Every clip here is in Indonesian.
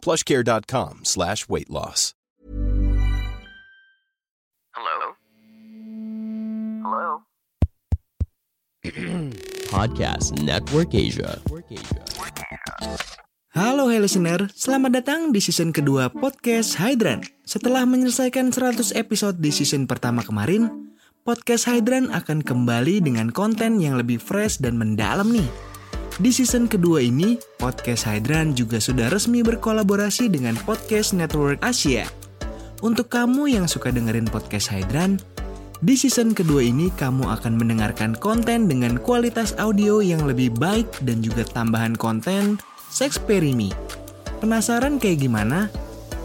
plushcare.com slash weight loss. Hello? Hello? Podcast Network Asia. Halo hey listener, selamat datang di season kedua podcast Hydran. Setelah menyelesaikan 100 episode di season pertama kemarin, podcast Hydran akan kembali dengan konten yang lebih fresh dan mendalam nih. Di season kedua ini, podcast Hydran juga sudah resmi berkolaborasi dengan Podcast Network Asia. Untuk kamu yang suka dengerin podcast Hydran, di season kedua ini kamu akan mendengarkan konten dengan kualitas audio yang lebih baik dan juga tambahan konten Sexperimi. Penasaran kayak gimana?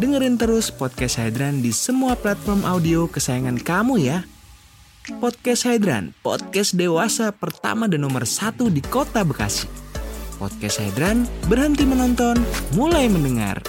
Dengerin terus podcast Hydran di semua platform audio kesayangan kamu ya. Podcast Hydran, podcast dewasa pertama dan nomor satu di kota Bekasi. Podcast Hydran, berhenti menonton, mulai mendengar.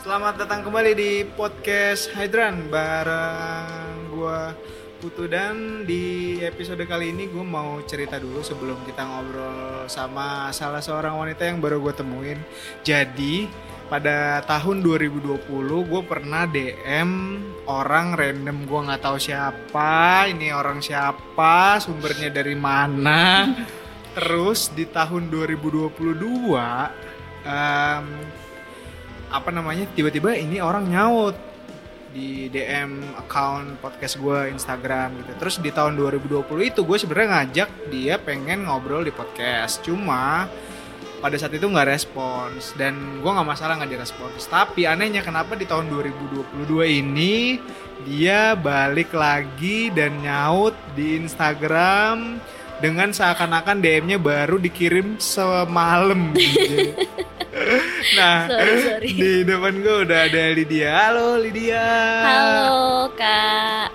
Selamat datang kembali di podcast Hydran bareng gua Putu dan di episode kali ini gue mau cerita dulu sebelum kita ngobrol sama salah seorang wanita yang baru gue temuin. Jadi pada tahun 2020 gue pernah DM orang random gue nggak tahu siapa, ini orang siapa, sumbernya dari mana. Terus di tahun 2022 em, apa namanya tiba-tiba ini orang nyaut di DM account podcast gue Instagram gitu. Terus di tahun 2020 itu gue sebenarnya ngajak dia pengen ngobrol di podcast. Cuma pada saat itu nggak respons dan gue nggak masalah nggak direspons. Tapi anehnya kenapa di tahun 2022 ini dia balik lagi dan nyaut di Instagram dengan seakan-akan DM-nya baru dikirim semalam. gitu. nah, Sorry, sorry. di depan gue udah ada Lydia. Halo Lydia. Halo kak.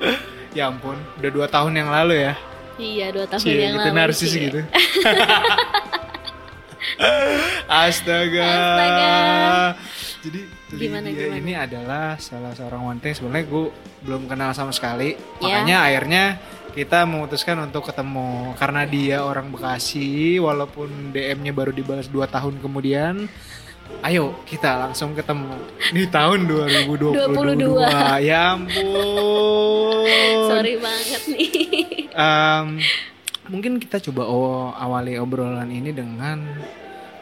Ya ampun, udah dua tahun yang lalu ya. Iya dua tahun Cie, yang gitu lalu. narsis Cie. gitu. Astaga. Astaga. Jadi Gimana, Lydia gimana? ini adalah salah seorang wanita yang sebenarnya gue belum kenal sama sekali. Ya. Makanya akhirnya kita memutuskan untuk ketemu karena dia orang Bekasi walaupun DM-nya baru dibalas 2 tahun kemudian. Ayo kita langsung ketemu di tahun 2022. 22. Ya ampun. Sorry banget nih. Em, mungkin kita coba awali obrolan ini dengan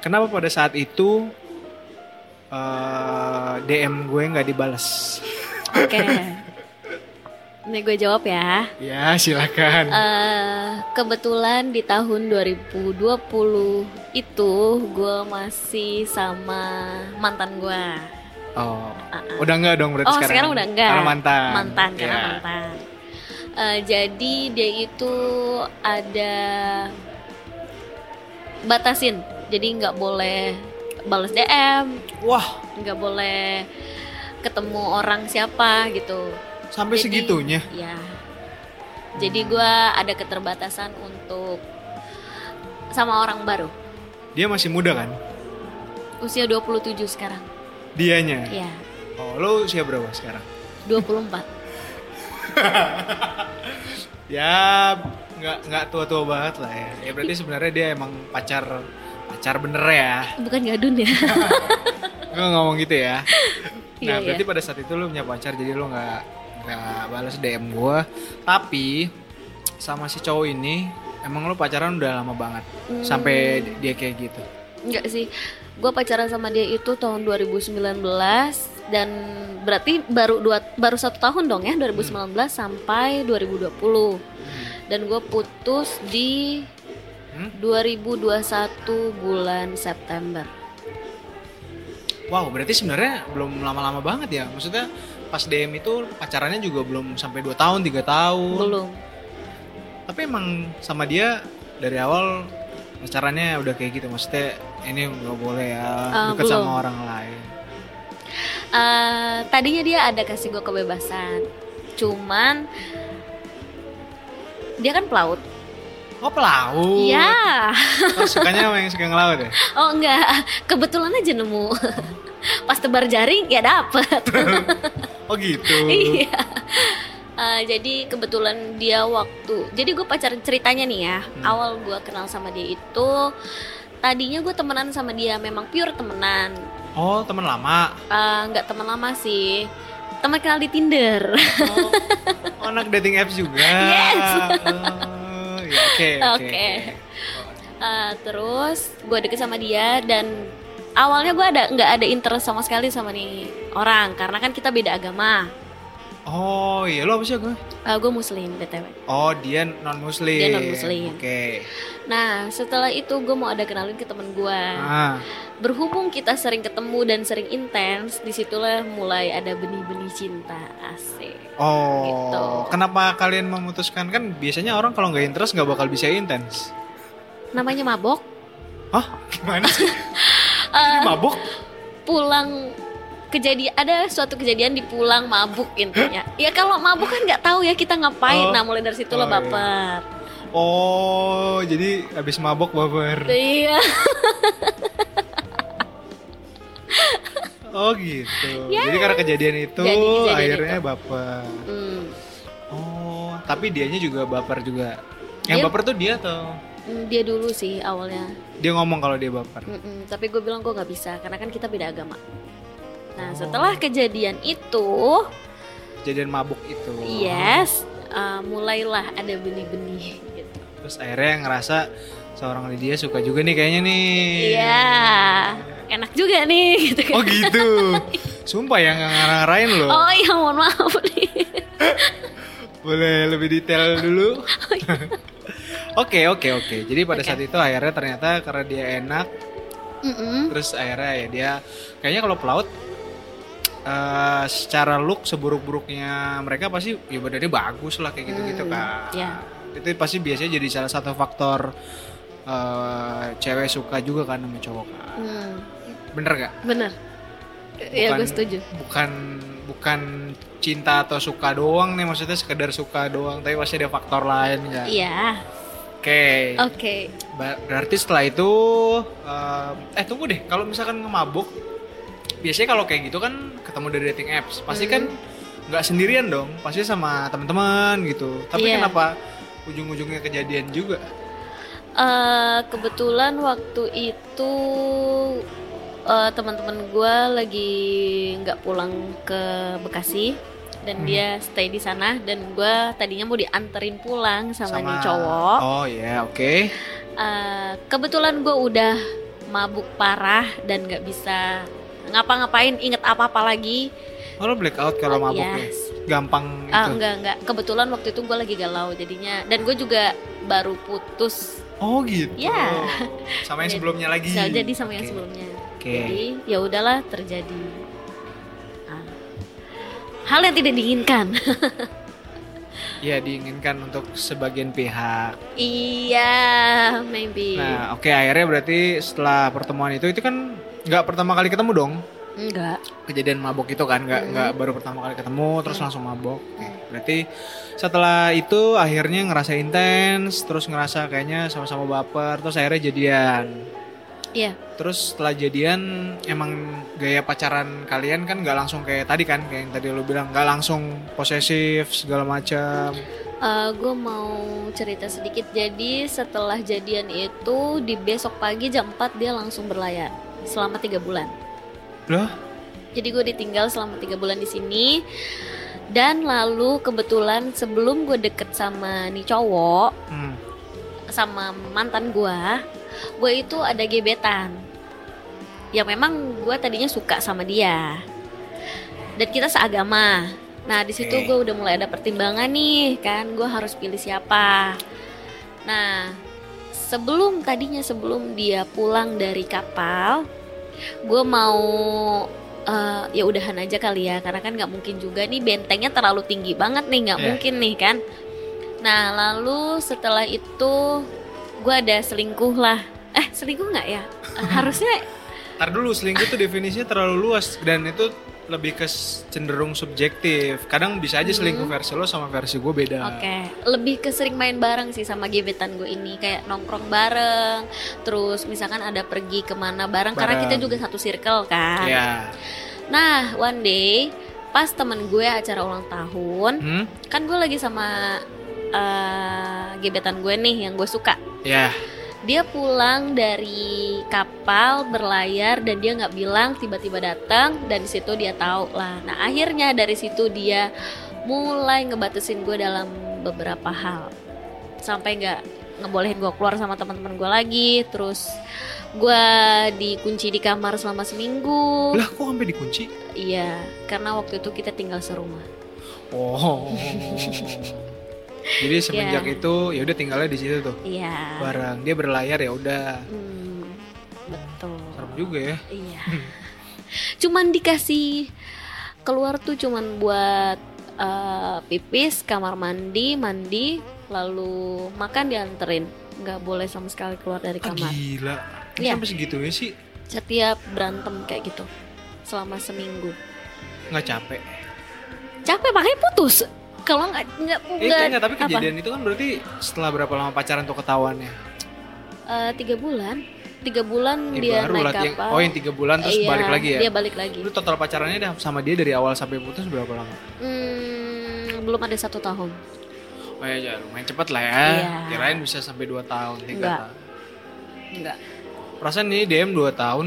kenapa pada saat itu eh, DM gue nggak dibalas? Oke. Ini gue jawab ya. Ya silakan. Eh, kebetulan di tahun 2020 itu gue masih sama mantan gue. oh, Uh-uh. udah nggak dong berarti Oh sekarang? sekarang udah enggak. Karena mantan. Mantan karena Ya. mantan. Eh, jadi dia itu ada batasin. Jadi nggak boleh balas DM, Wah, nggak boleh ketemu orang siapa gitu. Sampai Jadi- segitunya. Ya. Jadi gua ada keterbatasan untuk sama orang baru. Dia masih muda kan? Usia 27 sekarang. Dianya. Ya, Oh, lo usia berapa sekarang? 24. Ya nggak nggak tua-tua banget lah ya. Ya berarti sebenarnya dia emang pacar pacar bener ya. Bukan gadun ya. Gue ngomong gitu ya. Iya, Nah, berarti iya. pada saat itu lu punya pacar jadi lu nggak nggak balas DM gua. Tapi sama si cowok ini emang lu pacaran udah lama banget. Hmm. Sampai dia kayak gitu. Enggak sih. Gue pacaran sama dia itu tahun 2019 dan berarti baru dua baru satu tahun dong ya 2019 sampai 2020 dan gue putus di Hmm? 2021 bulan September. Wow, berarti sebenarnya belum lama-lama banget ya. Maksudnya pas DM itu pacarannya juga belum sampai 2 tahun, tiga tahun. belum Tapi emang sama dia dari awal pacarannya udah kayak gitu. Maksudnya ini nggak boleh ya Ah, deket belum. sama orang lain. Eh, tadinya dia ada kasih gue kebebasan cuman dia kan pelaut Oh pelaut. Iya. Oh, sukanya sama yang suka ngelaut ya? Oh enggak, kebetulan aja nemu. Pas tebar jaring ya dapet. Oh gitu. iya. Eh, jadi kebetulan dia waktu, jadi gue pacaran ceritanya nih ya. Hmm. Awal gue kenal sama dia itu, tadinya gue temenan sama dia, memang pure temenan. Oh teman lama. Eh, Nggak teman lama sih, teman kenal di Tinder. Oh, oh, anak dating apps juga. Yes. Oh, ya, Oke oke. Oke. Eh, terus gue deket sama dia dan awalnya gue ada nggak ada interest sama sekali sama nih orang karena kan kita beda agama. Oh iya lo apa sih gue? gue muslim btw. Oh dia non muslim. Dia non-muslim. Oke. Nah setelah itu gue mau ada kenalin ke temen gue. Ah. Berhubung kita sering ketemu dan sering intens, di situlah mulai ada benih-benih cinta asik. Oh. Gitu. Kenapa kalian memutuskan kan biasanya orang kalau nggak interest nggak bakal bisa intens. Namanya mabok. Hah? Gimana sih? Ini mabuk? pulang kejadian ada suatu kejadian di pulang mabuk intinya. Ya kalau mabuk kan nggak tahu ya kita ngapain. Oh. Nah mulai dari situlah Oh, iya. baper. Oh jadi habis mabuk baper. Iya. Oh gitu. Ya. Jadi karena kejadian itu Jadi kejadian akhirnya itu. baper. Hmm. Oh tapi dianya juga baper juga. Yang Dia- baper tuh dia atau Hmm, Dia dulu sih awalnya. dia ngomong kalau dia baper. Mm-mm, tapi gue bilang gue nggak bisa karena kan kita beda agama. Nah Oh. setelah kejadian itu, Kejadian mabuk itu. yes, uh, mulailah ada benih-benih. Gitu. Terus akhirnya ngerasa seorang Lydia suka juga nih kayaknya nih. Iya, enak juga nih. Gitu kan. Oh gitu. Sumpah ya nggak ngarang-ngarain loh. Oh iya mohon maaf nih. Boleh lebih detail dulu. Oke oke oke. Jadi pada Oke. saat itu akhirnya ternyata karena dia enak, Mm-mm. terus akhirnya ya dia kayaknya kalau pelaut eh, secara look seburuk-buruknya mereka pasti ya badannya bagus lah kayak gitu-gitu Hmm, kan. ya. Itu pasti biasanya jadi salah satu faktor eh, cewek suka juga kan sama cowok kan. Hmm, Bener gak? bener. Iya gue setuju. Bukan bukan cinta atau suka doang nih maksudnya sekedar suka doang tapi pasti ada faktor lain kan. Iya. Oke. Oke. Ba- Berarti setelah itu eh, eh tunggu deh kalau misalkan ngemabuk biasanya kalau kayak gitu kan ketemu dari dating apps pasti Hmm. kan nggak sendirian dong pasti sama teman-teman gitu tapi Iya. kenapa ujung-ujungnya kejadian juga Eh, kebetulan waktu itu eh, teman-teman gue lagi nggak pulang ke Bekasi dan Hmm. dia stay di sana dan gue tadinya mau dianterin pulang sama, nih cowok. oh ya oke Eh, kebetulan gue udah mabuk parah dan nggak bisa ngapa-ngapain inget apa-apa lagi. oh lo blackout kalau Oh, mabuk ya yes. gampang Ah, itu enggak enggak. Kebetulan waktu itu gue lagi galau jadinya dan gue juga baru putus. oh gitu Ya. sama yang sebelumnya lagi jadi sama yang Oke. sebelumnya. Oke. Jadi ya udahlah terjadi ah, hal yang tidak diinginkan. ya diinginkan untuk sebagian pihak iya, maybe. nah oke akhirnya berarti setelah pertemuan itu itu kan nggak pertama kali ketemu dong Enggak. kejadian mabok itu kan nggak Hmm. nggak baru pertama kali ketemu terus langsung mabok Oke, berarti setelah itu akhirnya ngerasa intens terus ngerasa kayaknya sama-sama baper terus akhirnya jadian Iya. terus setelah jadian emang gaya pacaran kalian kan nggak langsung kayak tadi kan kayak yang tadi lu bilang nggak langsung posesif segala macam gue Eh, mau cerita sedikit. Jadi setelah jadian itu di besok pagi jam 4 dia langsung berlayar selama tiga bulan. loh Jadi gue ditinggal selama tiga bulan di sini. Dan lalu kebetulan sebelum gue deket sama nih cowok, hmm. sama mantan gue, gue itu ada gebetan. Ya memang gue tadinya suka sama dia. Dan kita seagama. Nah di situ gue udah mulai ada pertimbangan nih, kan gue harus pilih siapa. Nah sebelum tadinya sebelum dia pulang dari kapal, gue mau eh, ya udahan aja kali ya karena kan nggak mungkin juga nih bentengnya terlalu tinggi banget nih nggak Iya. mungkin nih kan nah lalu setelah itu gue ada selingkuh lah eh selingkuh nggak ya harusnya Ntar dulu selingkuh tuh definisinya terlalu luas dan itu lebih ke cenderung subjektif. Kadang bisa aja selingkuh versi lo sama versi gue beda. Hmm. Oke, lebih ke sering main bareng sih sama gebetan gue ini kayak nongkrong bareng, terus misalkan ada pergi ke mana bareng, karena kita Bareng. juga satu circle kan. Ya. Nah, one day pas temen gue acara ulang tahun, Hmm? kan gue lagi sama eh, gebetan gue nih yang gue suka. Ya. Dia pulang dari kapal berlayar dan dia nggak bilang tiba-tiba datang dan di situ dia tahu lah. Nah akhirnya dari situ dia mulai ngebatasin gue dalam beberapa hal sampai nggak ngebolehin gue keluar sama teman-teman gue lagi. Terus gue dikunci di kamar selama seminggu. Lah kok sampai dikunci? Iya, karena waktu itu kita tinggal serumah. Oh. Jadi semenjak Ya. itu ya udah tinggalnya di situ tuh. Iya. Bareng dia berlayar ya udah. Hmm, betul. Serem juga ya. Iya. cuman dikasih keluar tuh cuman buat eh, pipis, kamar mandi, mandi, lalu makan dianterin. Nggak boleh sama sekali keluar dari Ah, kamar. gila. Kok Iya. Sampai segitunya sih Setiap berantem kayak gitu selama seminggu. nggak capek. Capek makanya putus. Kalau nggak nggak Eh, nggak tapi apa? kejadian itu kan berarti setelah berapa lama pacaran tuh ketahuannya? Eh, tiga bulan, tiga bulan Ya, dia baru naik yang- kapal. oh yang tiga bulan terus Iya, balik lagi ya? Dia balik lagi. Lu total pacarannya dah sama dia dari awal sampai putus berapa lama? Hmm, belum ada satu tahun. Oh ya, ya lumayan cepet lah ya. Iya. Kirain bisa sampai 2 tahun, 3 Enggak. tahun. Enggak. Perasaan nih DM 2 tahun.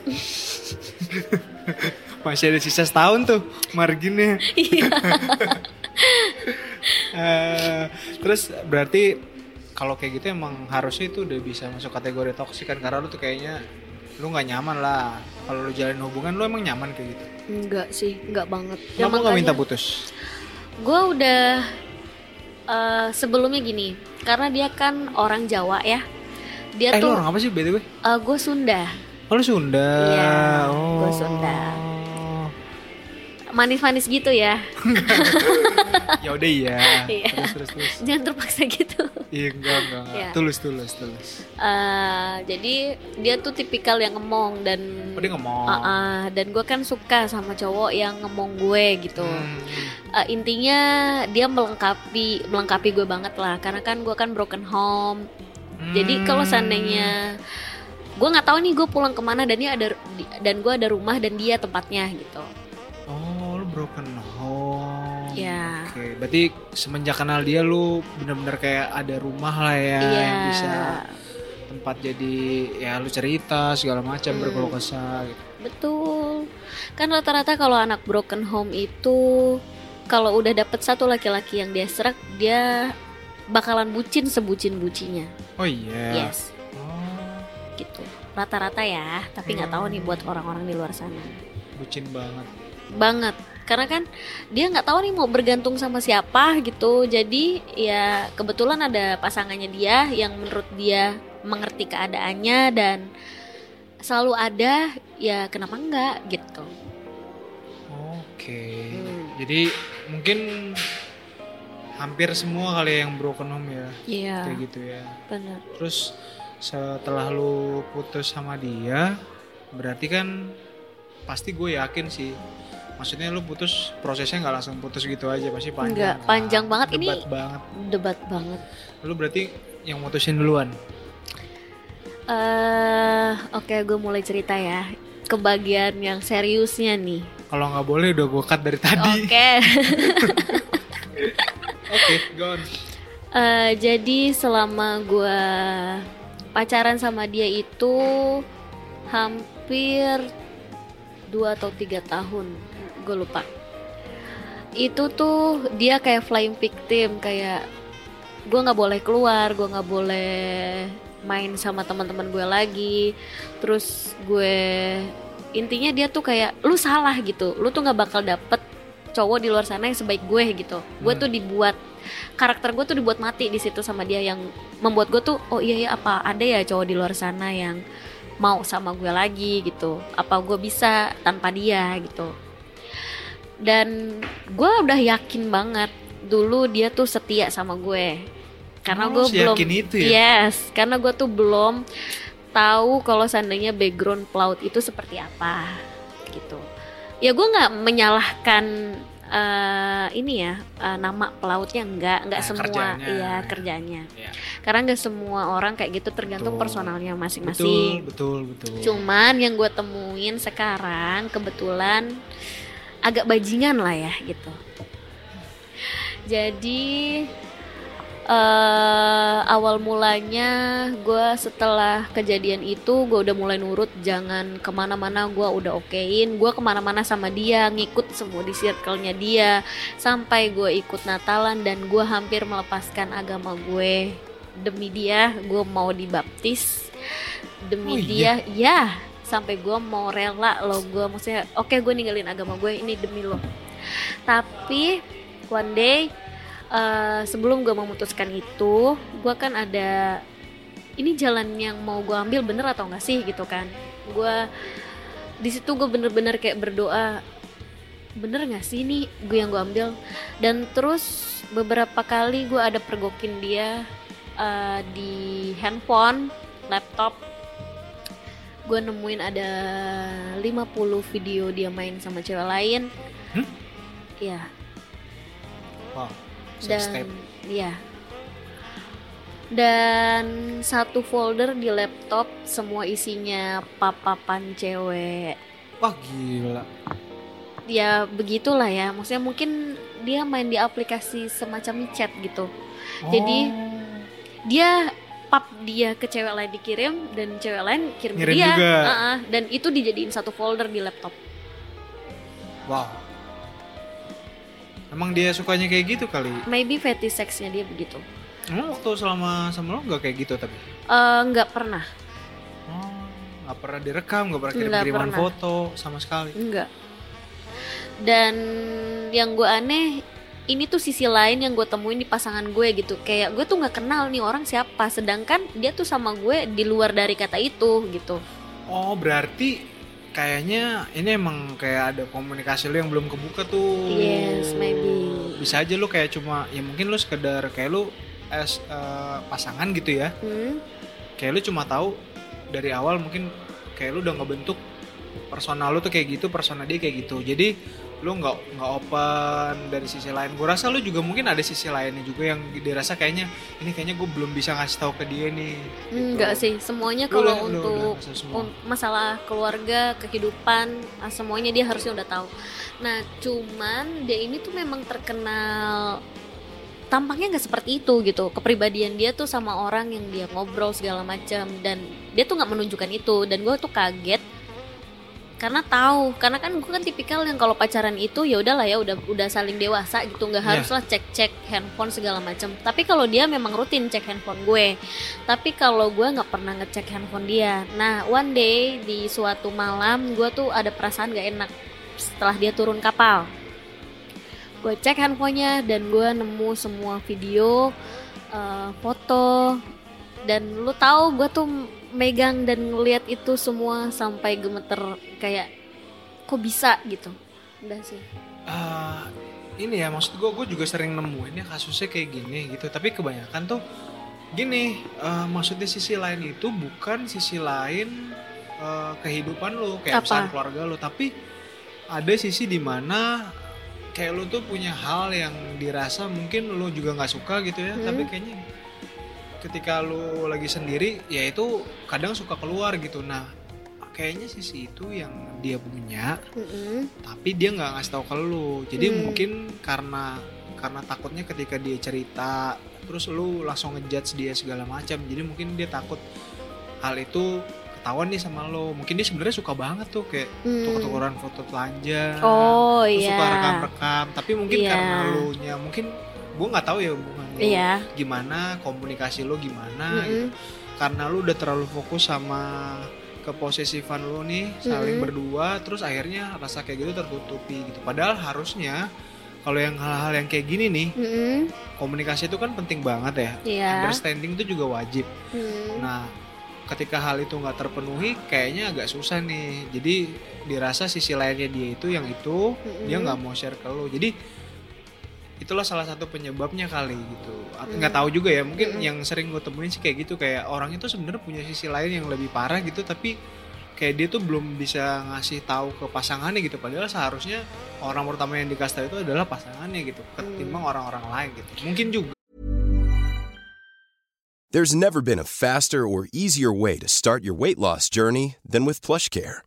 Masih ada sisa setahun tuh marginnya. Iya. Eh, terus berarti kalau kayak gitu emang harusnya itu udah bisa masuk kategori toksik kan karena lu tuh kayaknya lu nggak nyaman lah kalau lu jalin hubungan lu emang nyaman kayak gitu Enggak sih, enggak banget. Ya, kenapa nggak minta putus Gue udah eh, sebelumnya gini, karena dia kan orang Jawa ya. Dia eh lu tuh orang apa sih btw gue Sunda, oh lu Sunda Iya, oh. gua Sunda. Manis-manis gitu ya. ya udah iya Iya. terus terus terus Jangan terpaksa gitu. iya enggak enggak. Iya. tulus tulus tulus Eh, jadi dia tuh tipikal yang ngemong dan oh dia ngomong Ah, ah, dan gue kan suka sama cowok yang ngemong gue gitu. Hmm. Eh, intinya dia melengkapi melengkapi gue banget lah karena kan gue kan broken home. Jadi kalau Hmm. seandainya gue nggak tahu nih gue pulang ke mana dan dia ada dan gue ada rumah dan dia tempatnya gitu. Broken home. Ya. Oke, berarti semenjak kenal dia lu bener-bener kayak ada rumah lah ya, Iya. yang bisa tempat jadi ya lu cerita segala macam Hmm. berkeluh kesah gitu. Betul. Kan rata-rata kalau anak broken home itu kalau udah dapet satu laki-laki yang dia serak, dia bakalan bucin sebucin-bucinya. Oh iya. Yes, Oh, gitu. Rata-rata ya, tapi nggak tahu nih buat orang-orang di luar sana. bucin banget. Banget. Karena kan dia nggak tahu nih mau bergantung sama siapa gitu. Jadi ya kebetulan ada pasangannya dia yang menurut dia mengerti keadaannya dan selalu ada ya kenapa enggak gitu. Oke. Hmm. Jadi mungkin hampir semua kali yang broken home ya, Iya, kayak gitu ya. benar. Terus setelah lu putus sama dia, berarti kan pasti gue yakin sih. Maksudnya lu putus prosesnya nggak langsung putus gitu aja, pasti panjang. Enggak, panjang banget. Ini- Debat banget. Debat banget. Lu berarti yang mutusin duluan. eh oke gue mulai cerita ya. Ke bagian yang seriusnya nih. Kalau nggak boleh udah gue cut dari tadi. Oke. Oke, go on. Eh, jadi selama gue pacaran sama dia itu hampir dua atau tiga tahun, gue lupa. Itu tuh dia kayak flying victim, kayak gue nggak boleh keluar, gue nggak boleh main sama teman-teman gue lagi. Terus gue intinya dia tuh kayak lu salah gitu, lu tuh nggak bakal dapet cowok di luar sana yang sebaik gue gitu. Gue Hmm. tuh dibuat karakter gue tuh dibuat mati di situ sama dia yang membuat gue tuh oh iya ya apa ada ya cowok di luar sana yang mau sama gue lagi gitu apa gue bisa tanpa dia gitu dan gue udah yakin banget dulu dia tuh setia sama gue karena Oh, gue belum itu ya? yes karena gue tuh belum tahu kalau seandainya background pelaut itu seperti apa gitu ya gue nggak menyalahkan eh, ini ya eh, nama pelautnya enggak enggak Nah, semua kerjanya. iya kerjanya Iya. karena nggak semua orang kayak gitu tergantung Betul. personalnya betul masing-masing betul betul cuman yang gue temuin sekarang kebetulan agak bajingan lah ya gitu. Jadi eh awal mulanya gue setelah kejadian itu gue udah mulai nurut jangan ke mana-mana gue udah okein. Gue ke mana-mana sama dia ngikut semua di circle-nya dia. Sampai gue ikut Natalan dan gue hampir melepaskan agama gue. Demi dia gue mau dibaptis. Oh, demi iya? dia ya sampai gue mau rela lo gue maksudnya oke gue ninggalin agama gue ini demi lo. Tapi one day eh, sebelum gue memutuskan itu gue kan ada ini jalan yang mau gue ambil bener atau enggak sih gitu kan? Gue di situ gue bener-bener kayak berdoa bener nggak sih ini gue yang gue ambil? Dan terus beberapa kali gue ada pergokin dia eh, di handphone laptop gue nemuin ada 50 video dia main sama cewek lain. Hmm? Iya. Wow dan step ya dan satu folder di laptop semua isinya papapan cewek. Wah gila. Ya begitulah ya. Maksudnya mungkin dia main di aplikasi semacam chat gitu. Jadi, Oh. dia pap dia ke cewek lain dikirim dan cewek lain kirim ke Ngirim dia. juga. Uh-uh, dan itu dijadiin satu folder di laptop. Wow. Emang dia sukanya kayak gitu kali? Maybe fetish sexnya dia begitu. Emang waktu selama sama lo nggak kayak gitu tapi? Eh, nggak pernah. Oh nggak pernah direkam nggak pernah kirim Nggak kiriman foto sama sekali? Enggak. Dan yang gue aneh, ini tuh sisi lain yang gue temuin di pasangan gue gitu. Kayak gue tuh nggak kenal nih orang siapa, sedangkan dia tuh sama gue di luar dari kata itu gitu. oh berarti kayaknya ini emang kayak ada komunikasi lo yang belum kebuka tuh Yes, maybe. bisa aja lo kayak cuma ya mungkin lo sekedar kayak lo as eh, pasangan gitu ya Hmm? kayak lu cuma tahu dari awal mungkin kayak lu udah ngebentuk personal lu tuh kayak gitu persona dia kayak gitu jadi lu nggak nggak open dari sisi lain gue rasa lu juga mungkin ada sisi lainnya juga yang dirasa kayaknya ini kayaknya gue belum bisa ngasih tahu ke dia nih Enggak sih, semuanya Lu kalau lu untuk ngasih semua. masalah keluarga, kehidupan, ah, semuanya dia harusnya udah tahu. Nah, cuman dia ini tuh memang terkenal tampaknya nggak seperti itu gitu. Kepribadian dia tuh sama orang yang dia ngobrol segala macam dan dia tuh nggak menunjukkan itu dan gue tuh kaget karena tahu karena kan gue kan tipikal yang kalau pacaran itu ya udahlah ya udah udah saling dewasa gitu. Nggak Iya. haruslah cek cek handphone segala macam tapi kalau dia memang rutin cek handphone gue. Tapi kalau gue nggak pernah ngecek handphone dia. Nah one day di suatu malam gue tuh ada perasaan gak enak setelah dia turun kapal. Gue cek handphonenya dan gue nemu semua video eh, foto. Dan lu tahu gue tuh megang dan ngeliat itu semua sampai gemeter kayak kok bisa gitu. Udah sih. Ah, ini ya maksud gue gue juga sering nemuin ya kasusnya kayak gini gitu. Tapi kebanyakan tuh gini eh, maksudnya sisi lain itu bukan sisi lain eh, kehidupan lo kayak Apa? misalnya keluarga lo tapi ada sisi di mana kayak lo tuh punya hal yang dirasa mungkin lo juga nggak suka gitu ya. Hmm. tapi kayaknya ketika lo lagi sendiri ya itu kadang suka keluar gitu nah kayaknya sisi itu yang dia punya Mm-mm. tapi dia nggak ngasih tahu ke lu jadi Hmm. mungkin karena karena takutnya ketika dia cerita terus lu langsung ngejudge dia segala macam jadi mungkin dia takut hal itu ketahuan nih sama lo mungkin dia sebenarnya suka banget tuh kayak Hmm. tuker-tukeran foto telanjang oh terus iya suka rekam-rekam tapi mungkin Iya. karena lu nya mungkin gue nggak tahu ya hubungan lu iya gimana komunikasi lo gimana Mm-mm. gitu karena lu udah terlalu fokus sama keposesifan lu nih saling Mm-mm. berdua terus akhirnya rasa kayak gitu tertutupi gitu padahal harusnya kalau yang hal-hal yang kayak gini nih Mm-mm. komunikasi itu kan penting banget ya iya understanding itu juga wajib Hmm. nah ketika hal itu nggak terpenuhi kayaknya agak susah nih jadi dirasa sisi lainnya dia itu yang itu Mm-mm. dia nggak mau share ke lo jadi itulah salah satu penyebabnya kali gitu Atau nggak Mm. tahu juga ya mungkin Mm-mm. yang sering gue temuin sih kayak gitu kayak orang itu sebenarnya punya sisi lain yang lebih parah gitu tapi kayak dia tuh belum bisa ngasih tahu ke pasangannya gitu padahal seharusnya orang pertama yang dikasih tahu itu adalah pasangannya gitu ketimbang orang-orang lain gitu mungkin juga There's never been a faster or easier way to start your weight loss journey than with PlushCare.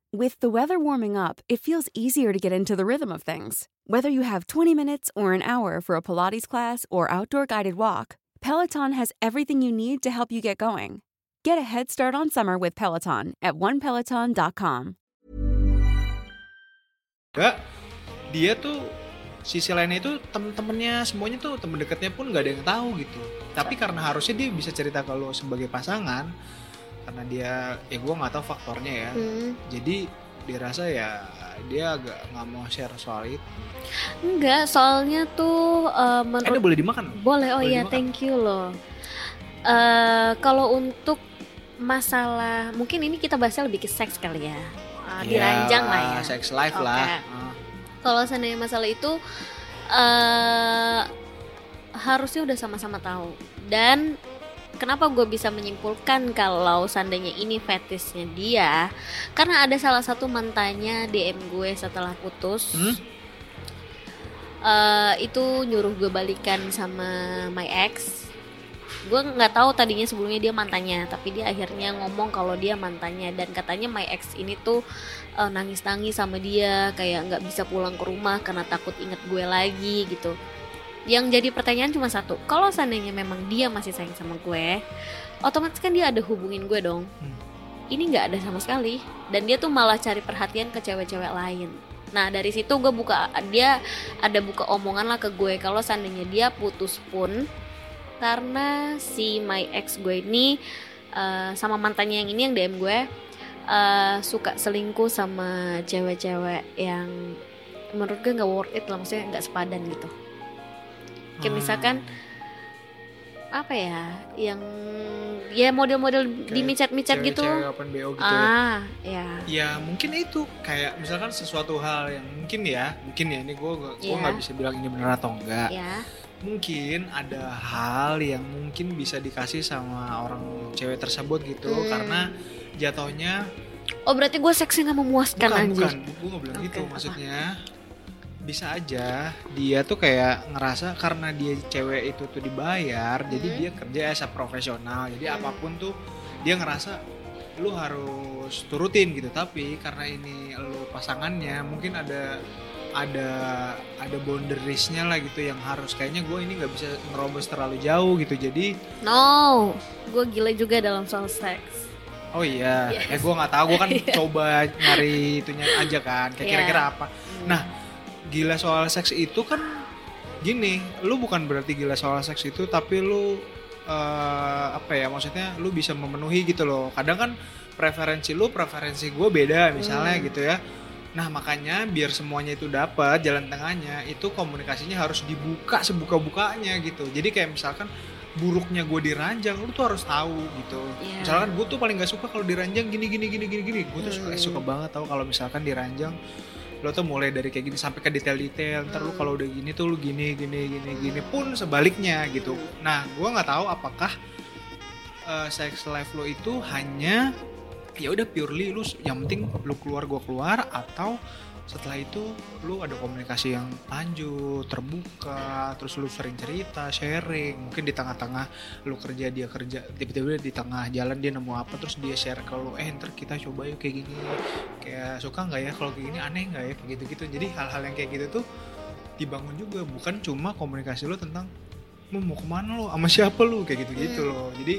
With the weather warming up, it feels easier to get into the rhythm of things. Whether you have 20 minutes or an hour for a Pilates class or outdoor guided walk, Peloton has everything you need to help you get going. Get a head start on summer with Peloton at onepeloton.com. enggak dia tuh sisi lainnya itu temen-temennya semuanya tuh temen dekatnya pun nggak ada yang tahu gitu tapi karena harusnya dia bisa cerita lo sebagai pasangan karena dia ya gue nggak tahu faktornya ya Hmm. jadi dirasa ya dia agak nggak mau share soal itu Enggak, soalnya tuh eh, eh, menurut ini boleh dimakan Boleh, oh Boleh iya, dimakan. thank you loh. Eh kalau untuk masalah, mungkin ini kita bahasnya lebih ke seks kali ya, Ah, diranjang lah ya. sex life Oke. lah Ah. Kalau seandainya masalah itu, eh harusnya udah sama-sama tahu. Dan kenapa gue bisa menyimpulkan kalau seandainya ini fetishnya dia, karena ada salah satu mantannya DM gue setelah putus. Hmm? eh, itu nyuruh gue balikan sama my ex gue nggak tahu tadinya sebelumnya dia mantannya tapi dia akhirnya ngomong kalau dia mantannya dan katanya my ex ini tuh nangis nangis sama dia kayak nggak bisa pulang ke rumah karena takut inget gue lagi gitu yang jadi pertanyaan cuma satu. Kalau seandainya memang dia masih sayang sama gue otomatis kan dia ada hubungin gue dong. Hmm. ini nggak ada sama sekali. Dan dia tuh malah cari perhatian ke cewek-cewek lain. Nah dari situ gue buka dia ada buka omongan lah ke gue. Kalau seandainya dia putus pun karena si my ex gue ini eh, sama mantannya yang ini yang DM gue eh, suka selingkuh sama cewek-cewek yang menurut gue nggak worth it lah. Maksudnya nggak sepadan gitu kayak Hmm. misalkan apa ya yang ya model-model di Kayak micet-micet gitu cewek-cewek open BO gitu ya. ah ya Ya mungkin itu kayak misalkan sesuatu hal yang mungkin ya mungkin ya ini gue gue Iya. nggak bisa bilang ini benar atau enggak ya mungkin ada hal yang mungkin bisa dikasih sama orang cewek tersebut gitu Hmm. karena jatuhnya oh berarti gue seksi nggak memuaskan bukan anjir bukan gue nggak bilang Oke, gitu apa? Bisa aja dia tuh kayak ngerasa karena dia cewek itu tuh dibayar jadi Hmm. dia kerja as a profesional jadi Hmm. apa pun tuh dia ngerasa lu harus turutin gitu tapi karena ini lu pasangannya mungkin ada ada ada boundariesnya lah gitu yang harus kayaknya gue ini nggak bisa ngerobos terlalu jauh gitu jadi no gue gila juga dalam soal seks oh iya eh Yes. gue nggak tahu gue kan Iya. coba nyari itunya aja kan kayak kira-kira apa Hmm. Nah, gila soal seks itu kan gini, lu bukan berarti gila soal seks itu tapi lu eh, apa ya maksudnya lu bisa memenuhi gitu loh. Kadang kan preferensi lu preferensi gue beda misalnya Hmm. gitu ya. Nah makanya biar semuanya itu dapat jalan tengahnya itu komunikasinya harus dibuka sebuka-bukanya gitu. Jadi kayak misalkan buruknya gue diranjang lu tuh harus tahu gitu. Iya. Misalkan gue tuh paling gak suka kalau diranjang gini gini gini gini gini. Gue tuh suka, Hmm. suka banget tau kalau misalkan diranjang lo tuh mulai dari kayak gini sampai ke detail-detail ntar Hmm. kalau udah gini tuh lu gini gini gini gini pun sebaliknya gitu nah gue nggak tahu apakah eh, sex life lo itu hanya ya udah purely lu yang penting lu keluar gua keluar atau setelah itu lu ada komunikasi yang lanjut terbuka terus lu sering cerita sharing. Mungkin di tengah-tengah lu kerja dia kerja tiba-tiba di tengah jalan dia nemu apa terus dia share ke lu eh ntar kita coba yuk kayak gini. Kayak suka nggak ya kalau kayak gini? Aneh nggak ya? Kayak gitu-gitu. Jadi hal-hal yang kayak gitu tuh dibangun juga bukan cuma komunikasi lu tentang mau mau ke mana lo sama siapa lu? Kayak gitu-gitu Hmm. loh. Jadi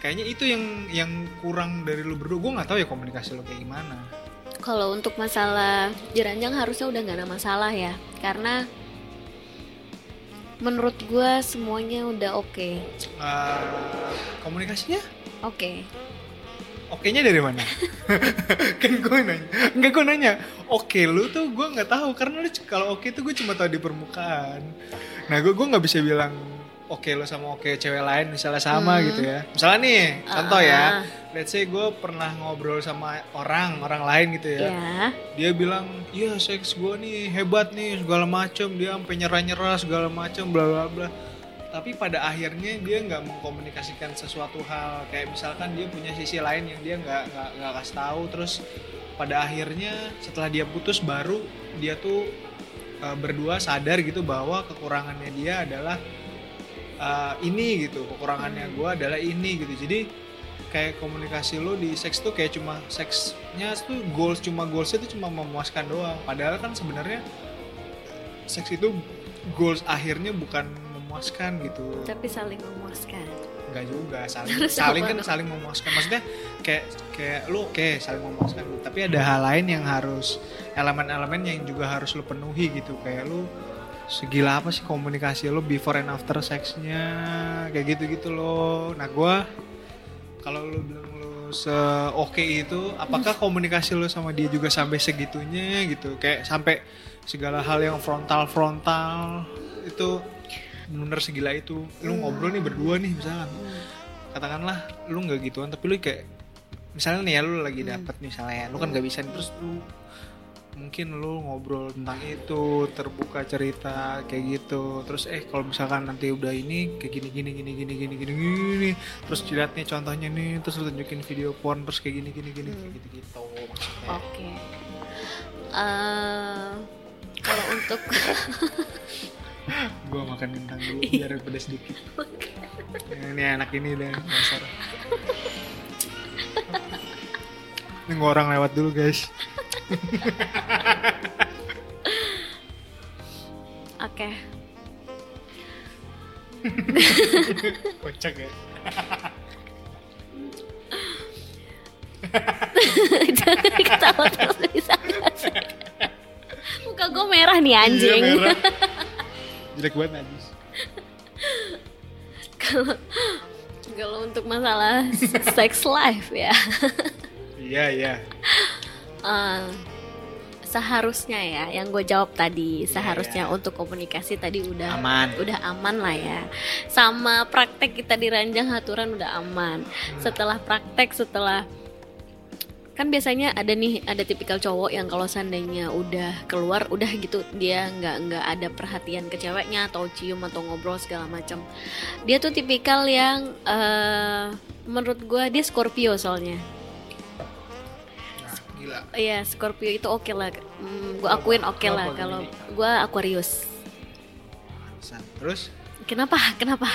kayaknya itu yang yang kurang dari lu berdua. Gue nggak tahu ya komunikasi lu kayak gimana Kalau untuk masalah diranjang harusnya udah nggak ada masalah ya, karena menurut gue semuanya udah oke, Eh, komunikasinya? Oke. oke-nya dari mana? Kan gue nanya. Nggak gue nanya oke lu tuh gue nggak tahu karena lu kalau oke tuh gue cuma tahu di permukaan. Nah gue gue nggak bisa bilang oke lu sama oke cewek lain misalnya sama Hmm. gitu ya. Misalnya nih contoh ya Ah. let's say gue pernah ngobrol sama orang orang lain gitu ya. Ya, dia bilang iya seks gue nih hebat nih segala macem. Dia sampai nyerah nyerah segala macem bla bla bla. Tapi pada akhirnya dia nggak mengkomunikasikan sesuatu hal. Kayak misalkan dia punya sisi lain yang dia nggak nggak nggak kasih tahu. Terus pada akhirnya setelah dia putus baru dia tuh uh, berdua sadar gitu bahwa kekurangannya dia adalah uh, ini gitu kekurangannya gue adalah ini gitu. Jadi kayak komunikasi lo di seks tuh kayak cuma seksnya tuh goals cuma goalsnya tuh cuma memuaskan doang. Padahal kan sebenarnya seks itu goals akhirnya bukan memuaskan gitu. Tapi saling memuaskan. nggak juga saling Terus saling kan dong? saling memuaskan. Maksudnya kayak kayak lu oke saling memuaskan. Tapi ada hal lain yang harus elemen-elemen yang juga harus lu penuhi gitu. Kayak lu segila apa sih komunikasi lu before and after seksnya kayak gitu gitu loh nah gua kalau lu bilang lu se oke itu apakah komunikasi lu sama dia juga sampai segitunya gitu? Kayak sampai segala hal yang frontal frontal itu bener segila itu. Lu ngobrol nih berdua nih misalkan. Katakanlah lu nggak gituan tapi lu kayak misalnya nih ya lu lagi dapet misalnya lu kan nggak bisa nih, terus lu mungkin lu ngobrol tentang itu terbuka cerita kayak gitu. Terus eh kalau misalkan nanti udah ini kayak gini gini gini gini gini gini gini. Terus dilihat nih contohnya nih terus lu tunjukin video porn terus kayak gini gini gini kayak gitu gitu maksudnya. Oke. Eh, kalau untuk gua makan kentang dulu biar pedas sedikit ini anak ini deh dasar. Nunggu orang lewat dulu guys oke, kocak ya jangan ketawa terus bisa sih? Muka gue merah nih anjing. Iya, merah. jelek banget najis Kalau kalau untuk masalah sex life ya. iya iya Eh, seharusnya ya yang gue jawab tadi seharusnya iya. untuk komunikasi tadi udah Aman. udah aman lah ya. Sama praktek kita di ranjang aturan udah aman. Setelah praktek setelah kan biasanya ada nih ada tipikal cowok yang kalau seandainya udah keluar udah gitu dia nggak nggak ada perhatian ke ceweknya atau cium atau ngobrol segala macam dia tuh tipikal yang eh menurut gue dia Scorpio soalnya Iya, Scorpio itu oke lah. gue akuin oke lah Kenapa kalau gue Aquarius. Terus Kenapa? Kenapa?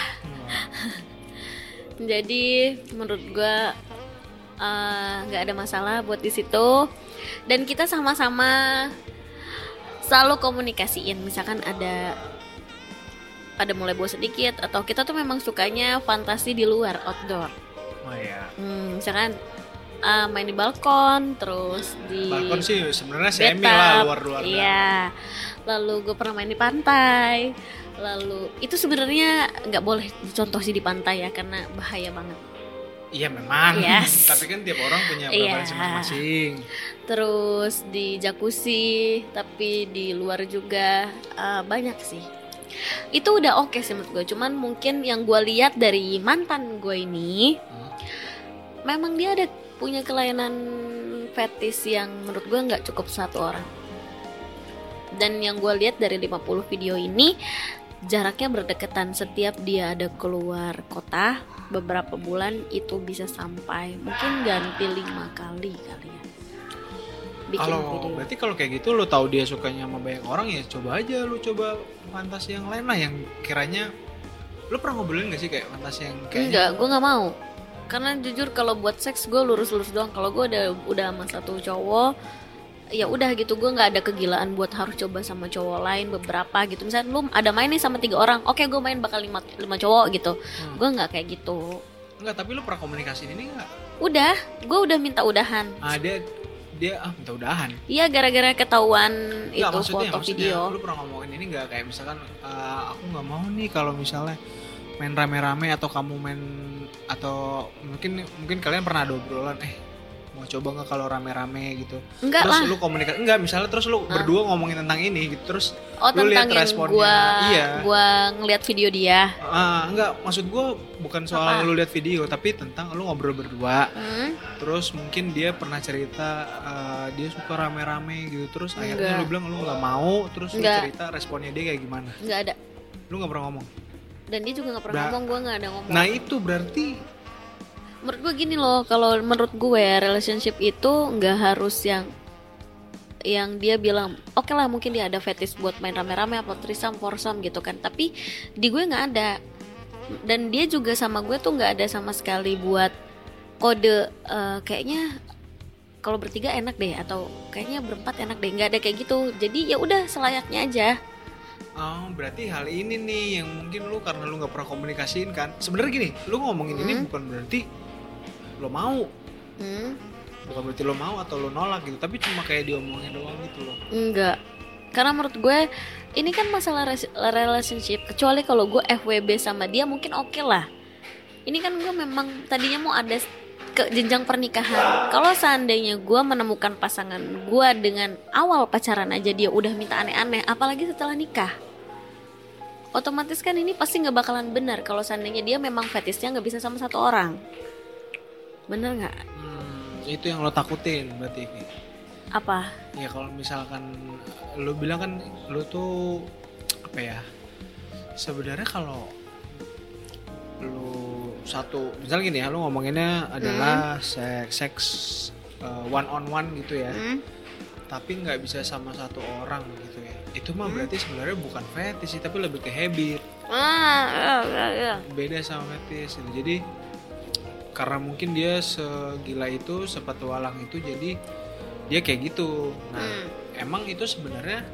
Jadi menurut gue eh, nggak ada masalah buat di situ. Dan kita sama-sama selalu komunikasiin. Misalkan ada ada mulai bosan sedikit atau kita tuh memang sukanya fantasi di luar outdoor. oh ya Hmm, misalkan eh, main di balkon, terus di balkon sih sebenarnya semi lah luar luar Iya. Lalu gue pernah main di pantai. Lalu itu sebenarnya nggak boleh dicontoh sih di pantai ya karena bahaya banget. iya memang Yes. tapi kan tiap orang punya Iya. preferensi masing-masing Terus di jacuzzi, tapi di luar juga eh, banyak sih. Itu udah oke sih menurut gue. Cuman mungkin yang gue lihat dari mantan gue ini, Hmm. memang dia ada punya kelainan fetis yang menurut gue nggak cukup satu orang. Dan yang gue lihat dari 50 video ini jaraknya berdekatan setiap dia ada keluar kota beberapa bulan itu bisa sampai mungkin ganti lima kali kali ya. Bikin kalau video. berarti kalau kayak gitu lo tahu dia sukanya sama banyak orang ya coba aja lo coba fantasi yang lain lah yang kiranya lo pernah ngobrolin gak sih kayak fantasi yang kayak enggak gue nggak mau karena jujur kalau buat seks gue lurus-lurus doang. Kalau gue udah udah sama satu cowok ya udah gitu. Gue nggak ada kegilaan buat harus coba sama cowok lain beberapa gitu. Misalnya lu ada main nih sama tiga orang oke gue main bakal lima lima cowok gitu. Hmm. gue nggak kayak gitu. Enggak, tapi lu pernah komunikasi ini enggak? udah gue udah minta udahan. Ah, dia dia ah minta udahan. iya gara-gara ketahuan Enggak, itu maksudnya, foto maksudnya, video. Lu pernah ngomongin ini enggak kayak misalkan eh, aku nggak mau nih kalau misalnya main rame-rame atau kamu main atau mungkin mungkin kalian pernah ada obrolan eh mau coba nggak kalau rame-rame gitu enggak terus lah lu komunikasi enggak misalnya terus lu berdua ngomongin tentang ini gitu terus oh lu lihat responnya. gue Iya. gua ngeliat video dia ah enggak maksud gua bukan soal Apa? lu lihat video tapi tentang lu ngobrol berdua hmm? terus mungkin dia pernah cerita eh, dia suka rame-rame gitu terus akhirnya Enggak. lu bilang lu nggak mau terus lu Enggak. cerita responnya dia kayak gimana nggak ada lu nggak pernah ngomong dan dia juga nggak pernah Nah. ngomong gue nggak ada ngomong. nah itu berarti menurut gue gini loh kalau menurut gue relationship itu nggak harus yang yang dia bilang oke lah mungkin dia ada fetish buat main rame-rame apa trisam foursome gitu kan. Tapi di gue nggak ada. Dan dia juga sama gue tuh nggak ada sama sekali buat kode eh, kayaknya kalau bertiga enak deh atau kayaknya berempat enak deh. Nggak ada kayak gitu. Jadi ya udah selayaknya aja Oh, berarti hal ini nih yang mungkin lu karena lu nggak pernah komunikasiin kan. Sebenarnya gini, lu ngomongin ini Hmm. bukan berarti lo mau, hmm, bukan berarti lo mau atau lo nolak gitu, tapi cuma kayak diomongin doang gitu loh. Enggak. Karena menurut gue ini kan masalah relationship. Kecuali kalau gue FWB sama dia mungkin oke lah. Ini kan gue memang tadinya mau ada ke jenjang pernikahan. Kalau seandainya gue menemukan pasangan gue dengan awal pacaran aja dia udah minta aneh-aneh, apalagi setelah nikah. Otomatis kan ini pasti nggak bakalan benar kalau seandainya dia memang fetishnya nggak bisa sama satu orang. Bener nggak? Hmm, itu yang lo takutin berarti. Apa? Ya kalau misalkan lo bilang kan lo tuh apa ya? Sebenarnya kalau lo satu, misalnya gini ya, lo ngomonginnya adalah seks seks one on one gitu ya. Hmm? Tapi nggak bisa sama satu orang gitu ya. Itu mah Hmm. berarti sebenarnya bukan fetish sih tapi lebih ke habit. Ah, ya, ya, ya. beda sama fetish gitu. Jadi karena mungkin dia segila itu sepetualang itu jadi dia kayak gitu. Nah Hmm. emang itu sebenarnya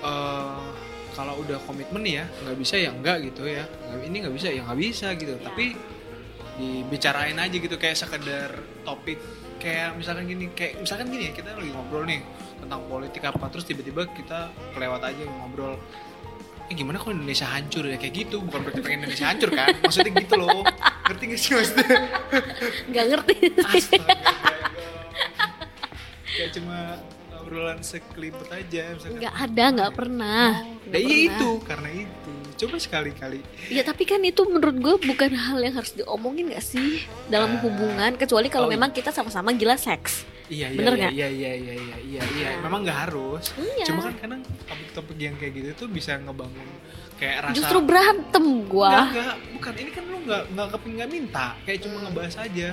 eh kalau udah komitmen ya nggak bisa ya enggak gitu ya. Ini nggak bisa ya nggak bisa gitu. Tapi dibicarain aja gitu kayak sekedar topik kayak misalkan gini kayak misalkan gini kita lagi ngobrol nih tentang politik apa terus tiba-tiba kita kelewat aja ngobrol. Eh gimana kalau Indonesia hancur ya? Kayak gitu bukan berarti pengen Indonesia hancur kan? Maksudnya gitu loh. Ngerti gak sih maksudnya? Nggak ngerti. Astaga, kayak cuma obrolan sekelipet aja nggak ada nggak pernah Nah Nggak iya pernah. itu karena itu coba sekali-kali ya tapi kan itu menurut gue bukan hal yang harus diomongin gak sih dalam Ah. hubungan kecuali kalau Oh, iya. memang kita sama-sama gila seks iya iya Bener iya, nggak? iya iya iya iya iya iya Nah. memang nggak harus Iya. cuma kan kadang topik-topik yang kayak gitu tuh bisa ngebangun kayak rasa justru berantem Enggak, gua enggak, bukan ini kan lu nggak nggak keping nggak minta, kayak cuma Hmm. ngebahas aja.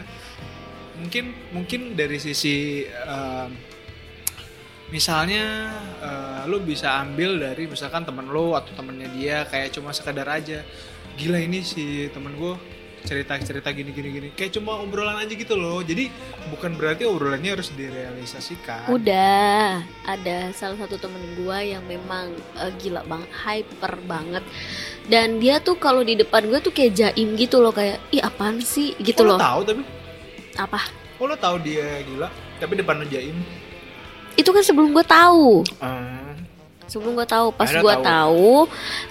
Mungkin mungkin dari sisi em, misalnya eh, lu bisa ambil dari misalkan temen lu atau temennya dia kayak cuma sekedar aja, gila ini si temen gue cerita cerita gini gini gini, kayak cuma obrolan aja gitu loh. Jadi bukan berarti obrolannya harus direalisasikan. udah ada salah satu temen gua yang memang eh, gila banget hyper banget dan dia tuh kalau di depan gue tuh kayak jaim gitu loh kayak ih apaan sih gitu lo loh tahu tapi, apa kok lo tahu dia gila, tapi depan lo jaim. Itu kan sebelum gue tahu Ah. sebelum gue tahu pas gue tahu. tahu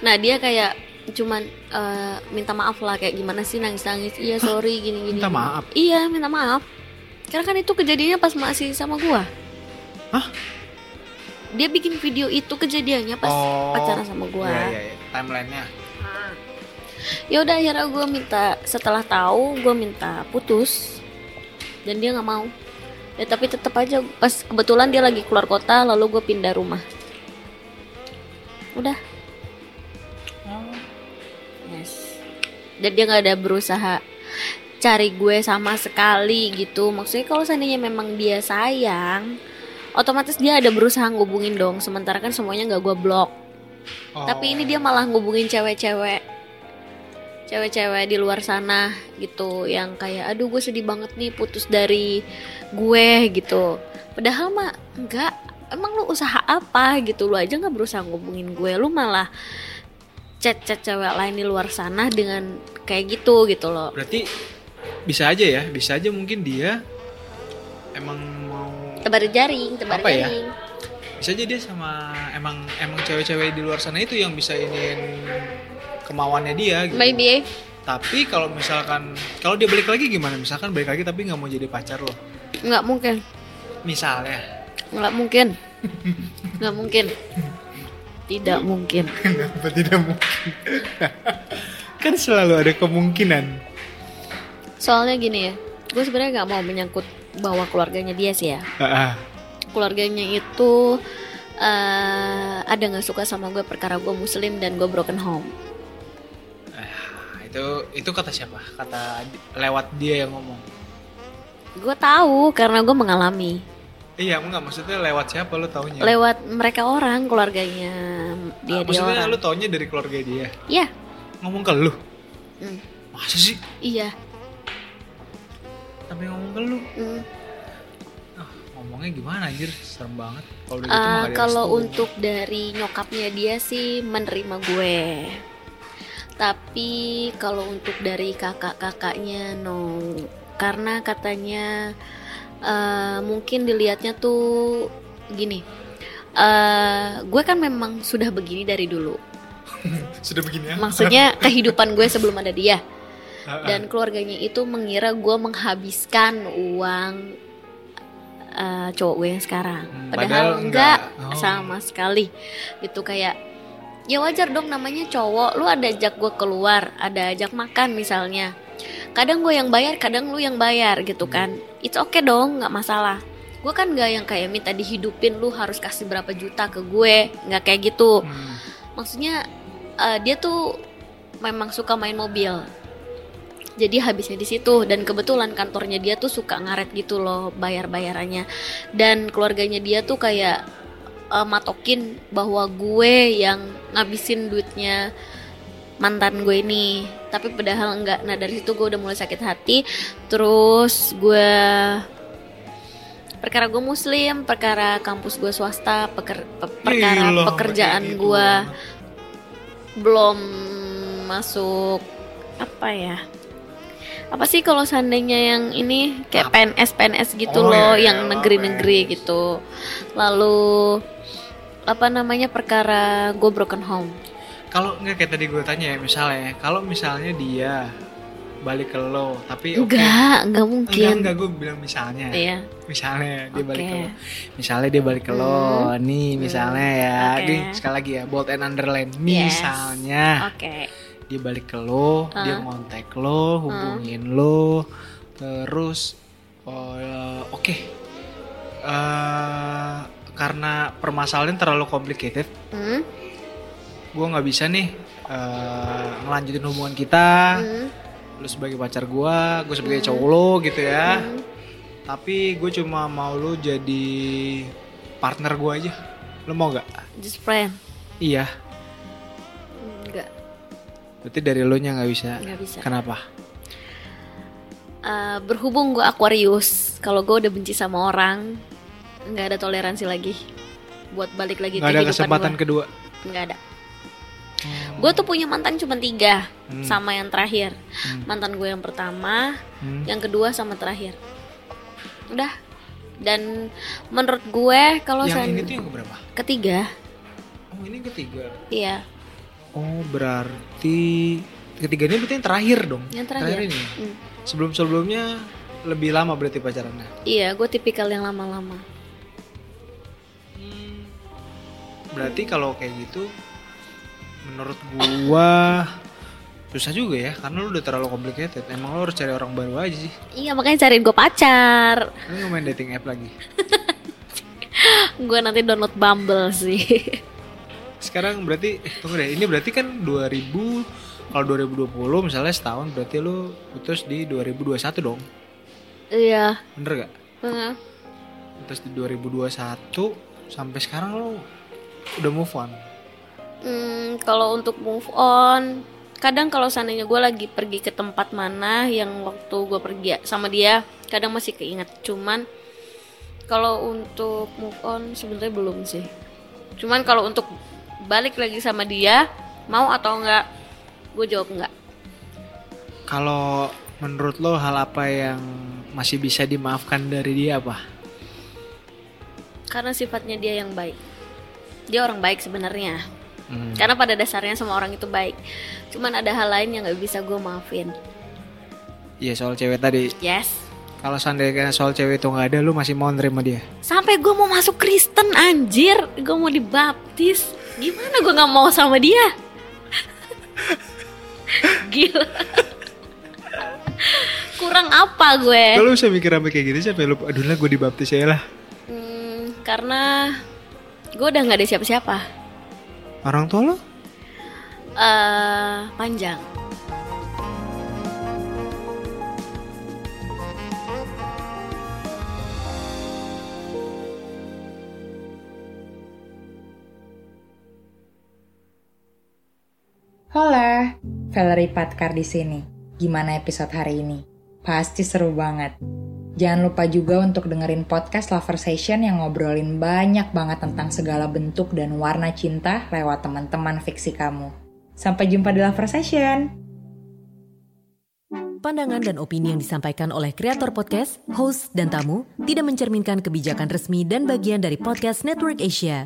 nah dia kayak cuman eh, minta maaf lah kayak gimana sih nangis nangis iya sorry gini gini minta maaf? iya minta maaf karena kan itu kejadiannya pas masih sama gue Hah? dia bikin video itu kejadiannya pas Oh, pacaran sama gue Iya, iya, iya. Timelinenya. ya udah akhirnya gue minta setelah tahu gue minta putus dan dia nggak mau ya tapi tetap aja pas kebetulan dia lagi keluar kota lalu gue pindah rumah. Udah. Yes. Dan dia nggak ada berusaha cari gue sama sekali gitu. Maksudnya kalau seandainya memang dia sayang otomatis dia ada berusaha ngubungin dong. Sementara kan semuanya nggak gue blok tapi ini dia malah ngubungin cewek-cewek cewek-cewek di luar sana gitu yang kayak aduh gue sedih banget nih putus dari gue gitu. Padahal mah enggak. Emang lu usaha apa gitu? Lu aja nggak berusaha ngubungin gue. Lu malah chat chat cewek lain di luar sana dengan kayak gitu gitu loh. Berarti bisa aja ya, bisa aja mungkin dia emang mau tebar jaring tebar Apa ya? jaring. Bisa aja dia sama emang emang cewek-cewek di luar sana itu yang bisa iniin kemauannya dia gitu. maybe Tapi kalau misalkan kalau dia balik lagi gimana? Misalkan balik lagi tapi nggak mau jadi pacar lo. nggak mungkin Misalnya. nggak mungkin nggak mungkin tidak mungkin Kenapa tidak mungkin? kan selalu ada kemungkinan. soalnya gini ya gue sebenarnya nggak mau menyangkut bahwa keluarganya dia sih ya Ah, ah. keluarganya itu eh, ada nggak suka sama gue perkara gue muslim dan gue broken home itu itu kata siapa? Kata lewat dia yang ngomong. gue tahu karena gue mengalami Iya, enggak maksudnya lewat siapa lo taunya? lewat mereka orang keluarganya dia Ah, dia maksudnya orang lo taunya dari keluarga dia. ya Ngomong ke lu. Hmm. Masa sih? iya Tapi ngomong ke lu. Hmm. Ah, ngomongnya gimana anjir? Serem banget. Kalau gitu nggak kalau untuk dari nyokapnya dia sih menerima gue tapi kalau untuk dari kakak-kakaknya no karena katanya eh, mungkin dilihatnya tuh gini eh gue kan memang sudah begini dari dulu sudah begini ya. maksudnya kehidupan gue sebelum ada dia Ah, ah. dan keluarganya itu mengira gue menghabiskan uang eh, cowok gue yang sekarang Hmm, padahal, padahal enggak, enggak. Oh. sama sekali itu kayak ya wajar dong namanya cowok. Lu ada ajak gue keluar ada ajak makan misalnya. Kadang gue yang bayar kadang lu yang bayar gitu kan. It's okay dong nggak masalah. Gue kan nggak yang kayak minta dihidupin lu harus kasih berapa juta ke gue. Nggak kayak gitu. Hmm. maksudnya eh, dia tuh memang suka main mobil. Jadi habisnya di situ. Dan kebetulan kantornya dia tuh suka ngaret gitu loh bayar bayarannya dan keluarganya dia tuh kayak eh, matokin bahwa gue yang ngabisin duitnya mantan gue ini. Tapi padahal enggak. Nah dari situ gue udah mulai sakit hati. Terus gue perkara gue muslim perkara kampus gue swasta peker- pe- perkara pekerjaan gitu. gue belum masuk apa ya apa sih kalau seandainya yang ini kayak PNS PNS gitu Oh, loh iya, yang iya, negeri-negeri PNS. gitu lalu apa namanya perkara gue broken home Kalau nggak kayak tadi gue tanya ya misalnya, kalau misalnya dia balik ke lo, tapi oke. enggak enggak Enggak, mungkin enggak gue bilang misalnya. iya Misalnya dia balik ke lo. Misalnya dia balik ke lo. Nih, misalnya ya. Oke. Nih, sekali lagi ya, bold and underline. Yes. Misalnya oke dia balik ke lo, dia Hah? ngontek lo, hubungin lo, terus oh, ya, oke. Eh, karena permasalahan terlalu complicated, Hmm, gue nggak bisa nih eh, ngelanjutin hubungan kita. hmm, Lu sebagai pacar gue, gue sebagai cowok lo gitu ya. hmm. Tapi gue cuma mau lu jadi partner gue aja. Lu mau gak? just friend Iya. Berarti dari lu nya nggak bisa. bisa Kenapa? Eh, berhubung gue Aquarius kalau gue udah benci sama orang nggak ada toleransi lagi buat balik lagi Gak ada kehidupan kesempatan gua. kedua. nggak ada gue tuh punya mantan cuma tiga Hmm. sama yang terakhir Hmm. mantan gue yang pertama Hmm. yang kedua sama terakhir udah dan menurut gue kalau Yang seand- ini tuh yang keberapa? ketiga Oh ini ketiga. iya Oh berarti ketiga ini berarti yang terakhir dong. yang terakhir, ini. Hmm. Sebelum sebelumnya lebih lama berarti pacarannya. iya gue tipikal yang lama-lama Berarti kalau kayak gitu, menurut gua susah juga ya, karena lu udah terlalu complicated. Emang lu harus cari orang baru aja sih. iya makanya cariin gue pacar Lu main dating app lagi. gue nanti download Bumble sih Sekarang berarti, eh, tunggu deh, ini berarti kan 2000 kalau 2020 misalnya setahun berarti lu putus di 2021 dong. iya Bener gak? Heeh. Putus di 2021 sampai sekarang lu udah move on. Hmm, kalau untuk move on, kadang kalau seandainya gue lagi pergi ke tempat mana yang waktu gue pergi sama dia, kadang masih keinget. Cuman kalau untuk move on sebenarnya belum sih. Cuman kalau untuk balik lagi sama dia, mau atau enggak, gue jawab enggak. Kalau menurut lo hal apa yang masih bisa dimaafkan dari dia apa? Karena sifatnya dia yang baik. Dia orang baik sebenarnya. Hmm. Karena pada dasarnya semua orang itu baik. Cuman ada hal lain yang nggak bisa gue maafin. Iya soal cewek tadi. Yes. Kalau seandainya soal cewek itu nggak ada, lu masih mau nerima dia? Sampai gue mau masuk Kristen anjir. Gue mau dibaptis. Gimana gue nggak mau sama dia? Gila. Kurang apa gue? Kalau bisa mikir sampai kayak gitu sampai lu, aduh lah gue dibaptis ya lah. Hmm, karena gue udah nggak ada siapa-siapa. Orang tua lo? eh panjang. Hola, Valerie Patkar di sini. Gimana episode hari ini? Pasti seru banget. Jangan lupa juga untuk dengerin podcast Lover Session yang ngobrolin banyak banget tentang segala bentuk dan warna cinta lewat teman-teman fiksi kamu. Sampai jumpa di Lover Session. Pandangan dan opini yang disampaikan oleh kreator podcast, host, dan tamu tidak mencerminkan kebijakan resmi dan bagian dari podcast Network Asia.